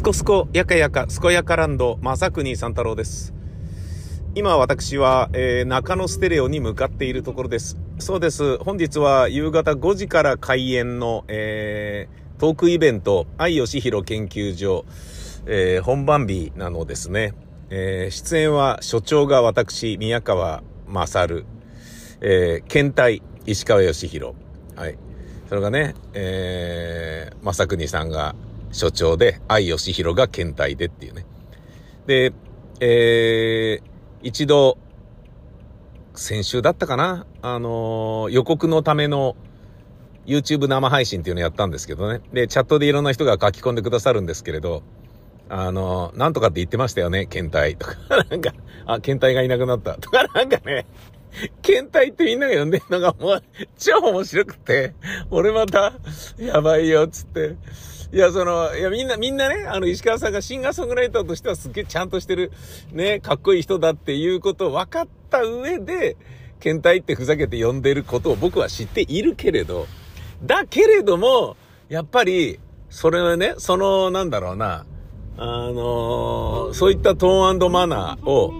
すこすこやかやかすこやかランド正国三太郎です。今私は、えー、中野ステレオに向かっているところです。そうです。本日は夕方5時から開演の、えー、トークイベント愛義弘研究所、えー、本番日なのですね、えー、出演は所長が私宮川勝えー、検体石川義弘はい。それがね、えー、正国さんが所長で、愛義弘が検体でっていうね。で、えー、一度、先週だったかな？あのー、予告のための YouTube 生配信っていうのやったんですけどね。で、チャットでいろんな人が書き込んでくださるんですけれど、あのー、なんとかって言ってましたよね、検体とか。なんか、あ、検体がいなくなったとか、なんかね、検体ってみんなが呼んでるのがもう超面白くて、俺また、やばいよ、つって。いや、その、いや、みんな、みんなね、あの、石川さんがシンガーソングライターとしてはすっげえちゃんとしてる、ね、かっこいい人だっていうことを分かった上で、検体ってふざけて呼んでることを僕は知っているけれど、だけれども、やっぱり、それはね、その、なんだろうな、あの、そういったトーンマナーを、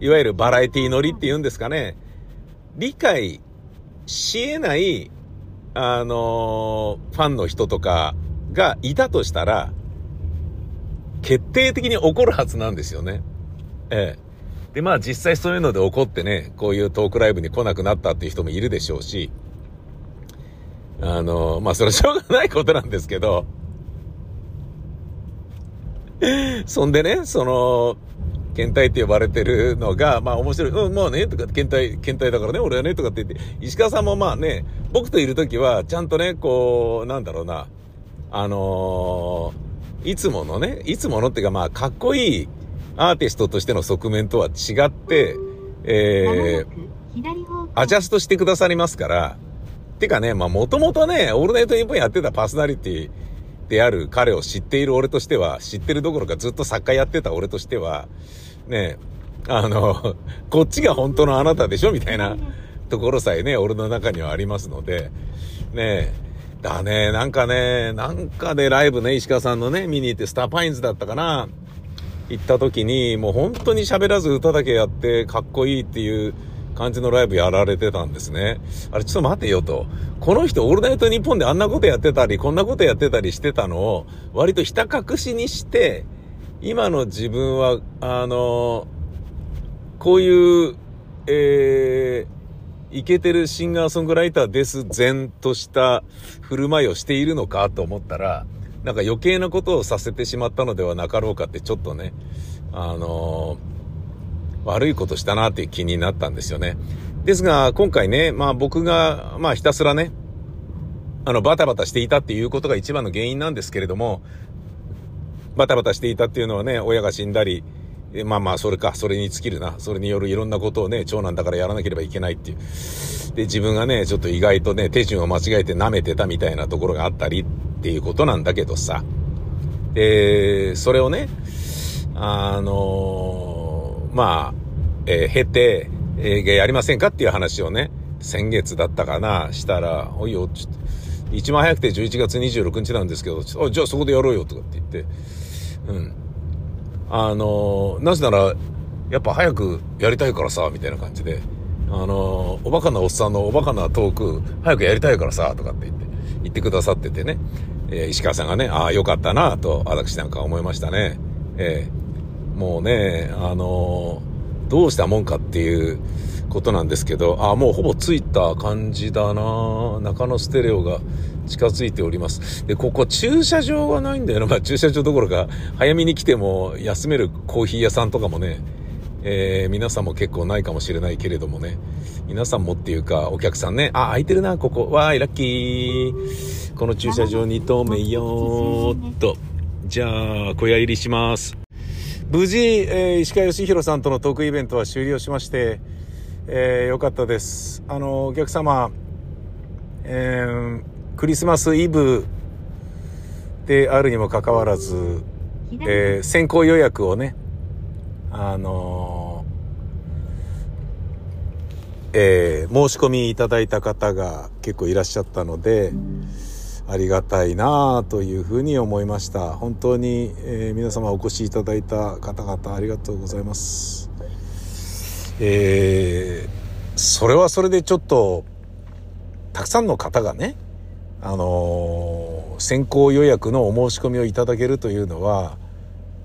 いわゆるバラエティー乗りって言うんですかね、理解し得ない、あのー、ファンの人とか、がいたとしたら、決定的に起こるはずなんですよね。ええ。で、まあ実際そういうので起こってね、こういうトークライブに来なくなったっていう人もいるでしょうし、あの、まあそれはしょうがないことなんですけど、そんでね、その、検体って呼ばれてるのが、まあ面白い。うん、まあね、とか、検体、検体だからね、俺はね、とかって言って、石川さんもまあね、僕といるときは、ちゃんとね、こう、なんだろうな、あのー、いつものね、いつものっていうかまあ、かっこいいアーティストとしての側面とは違って、えー、アジャストしてくださりますから、てかね、まあもともとね、オールナイトニッポンやってたパーソナリティである彼を知っている俺としては、知ってるどころかずっと作家やってた俺としては、ね、あの、こっちが本当のあなたでしょみたいなところさえね、俺の中にはありますので、ね、だね、なんかね、なんかでライブね、石川さんのね、見に行ってスターパインズだったかな、行った時に、もう本当に喋らず歌だけやってかっこいいっていう感じのライブやられてたんですね。あれ、ちょっと待てよと。この人、オールナイトニッポンであんなことやってたり、こんなことやってたりしてたのを、割とひた隠しにして、今の自分は、あの、こういう、えー、イケてるシンガーソングライターです前とした振る舞いをしているのかと思ったら、なんか余計なことをさせてしまったのではなかろうかってちょっとね、あのー、悪いことしたなっていう気になったんですよね。ですが、今回ね、まあ僕が、まあひたすらね、あの、バタバタしていたっていうことが一番の原因なんですけれども、バタバタしていたっていうのはね、親が死んだり、まあまあ、それか、それに尽きるな。それによるいろんなことをね、長男だからやらなければいけないっていう。で、自分がね、ちょっと意外とね、手順を間違えて舐めてたみたいなところがあったりっていうことなんだけどさ。で、それをね、あのー、まあ、えー、経て、えー、やりませんかっていう話をね、先月だったかな、したら、おいよ、ちょっと、一番早くて11月26日なんですけど、じゃあそこでやろうよとかって言って、うん。あの、なぜなら、やっぱ早くやりたいからさ、みたいな感じで、あの、おバカなおっさんのおバカなトーク、早くやりたいからさ、とかって言って、言ってくださっててね、えー、石川さんがね、ああ、よかったな、と、私なんか思いましたね。えー、もうね、あのどうしたもんかっていうことなんですけど、あ、もうほぼ着いた感じだな中野ステレオが近づいております。で、ここ駐車場がないんだよな。まあ駐車場どころか、早めに来ても休めるコーヒー屋さんとかもね、えー、皆さんも結構ないかもしれないけれどもね。皆さんもっていうか、お客さんね、あ、空いてるな、ここ。わーい、ラッキー。この駐車場に止めよーっと。じゃあ、小屋入りします。無事、えー、石川義弘さんとのトークイベントは終了しまして、えー、よかったです。あの、お客様、えー、クリスマスイブであるにもかかわらず、えー、先行予約をね、あのー、えー、申し込みいただいた方が結構いらっしゃったので、ありがたいなというふうに思いました本当に、えー、皆様お越しいただいた方々ありがとうございますえー、それはそれでちょっとたくさんの方がねあのー、先行予約のお申し込みをいただけるというのは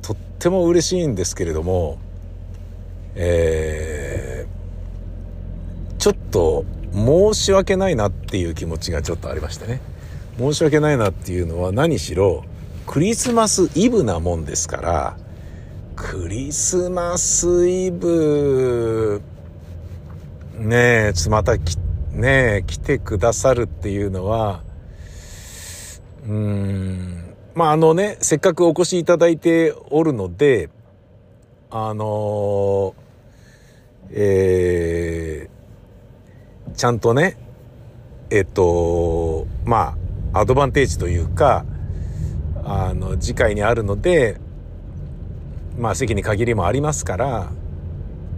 とっても嬉しいんですけれどもえー、ちょっと申し訳ないなっていう気持ちがちょっとありましてね。申し訳ないなっていうのは何しろクリスマスイブなもんですから、クリスマスイブ、ねえ、またき、ねえ、来てくださるっていうのは、うーん、まああのね、せっかくお越しいただいておるので、あのー、えー、ちゃんとね、えっと、まあ、アドバンテージというか、あの、次回にあるので、まあ、席に限りもありますから、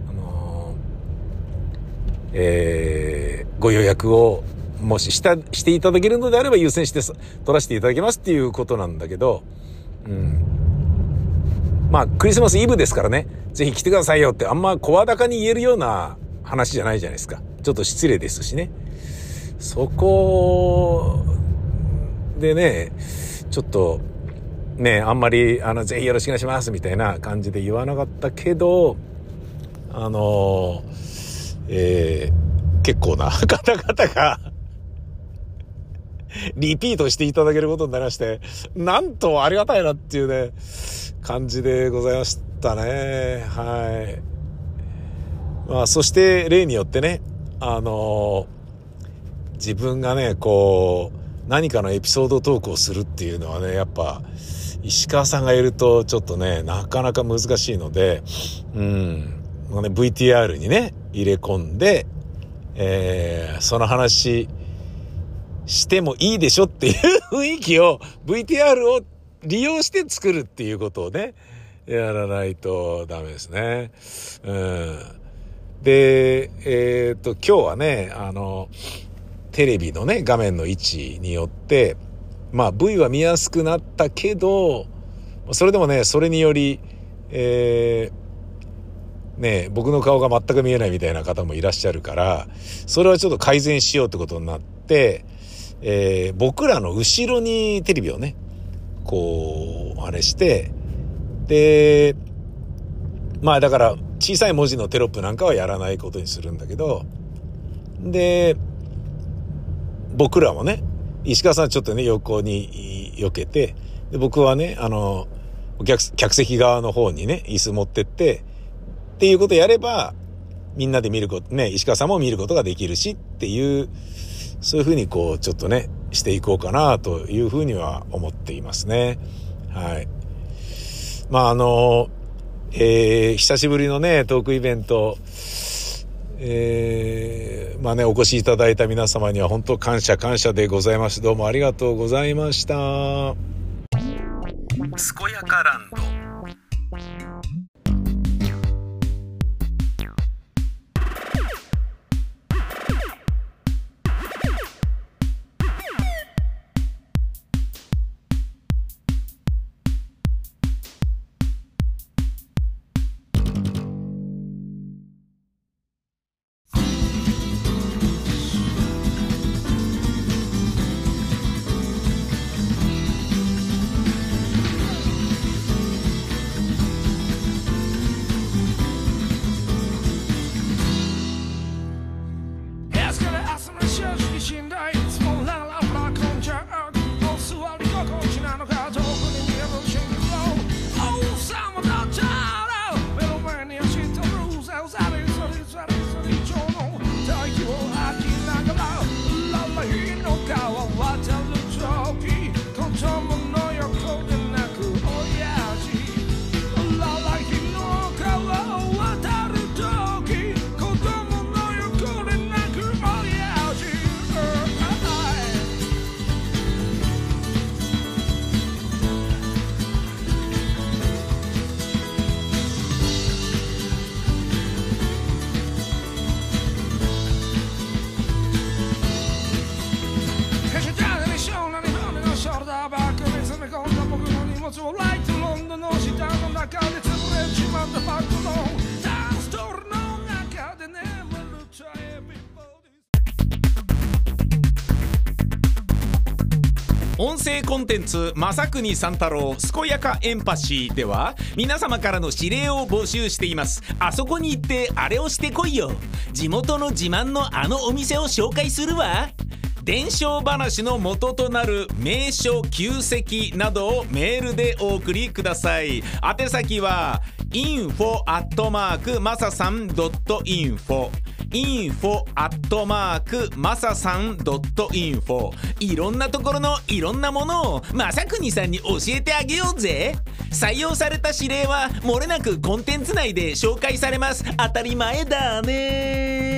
あの、えー、ご予約をもしした、していただけるのであれば優先して取らせていただきますっていうことなんだけど、うん。まあ、クリスマスイブですからね、ぜひ来てくださいよってあんま声高に言えるような話じゃないじゃないですか。ちょっと失礼ですしね。そこでね、ちょっと、ね、あんまり、あの、ぜひよろしくお願いしますみたいな感じで言わなかったけど、あの、えー、結構な 方々がリピートしていただけることになりまして、なんとありがたいなっていうね、感じでございましたね。はい。まあ、そして例によってね、あのー、自分がね、こう、何かのエピソードトークをするっていうのはね、やっぱ、石川さんがいるとちょっとね、なかなか難しいので、うん、まあね、VTR にね、入れ込んで、えー、その話してもいいでしょっていう雰囲気を VTR を利用して作るっていうことをね、やらないとダメですね。うん。で、えー、っと、今日はね、あの、テレビのね、画面の位置によって、まあ V は見やすくなったけど、それでもね、それにより、えー、ね、僕の顔が全く見えないみたいな方もいらっしゃるから、それはちょっと改善しようってことになって、えー、僕らの後ろにテレビをね、こう、あれして、で、まあだから小さい文字のテロップなんかはやらないことにするんだけど、で、僕らもね、石川さんちょっとね、横に避けて、で僕はね、あの、客客席側の方にね、椅子持ってって、っていうことやれば、みんなで見ること、ね、石川さんも見ることができるしっていう、そういうふうにこう、ちょっとね、していこうかなというふうには思っていますね。はい。まああの、えー、久しぶりのね、トークイベント、えー、まあね、お越しいただいた皆様には本当感謝感謝でございます。どうもありがとうございました。健やかランドンドの下の中で潰れちまったバックのダンストールの中で眠ると everybody 音声コンテンツ「正国三太郎健やかエンパシー」では皆様からの指令を募集しています。あそこに行ってあれをしてこいよ。地元の自慢のあのお店を紹介するわ。伝承話の元となる名所旧跡などをメールでお送りください。宛先は info アットマークマサさん .info info アットマークマサさん .info いろんなところのいろんなものをまさくにさんに教えてあげようぜ。採用された指令は漏れなくコンテンツ内で紹介されます。当たり前だね。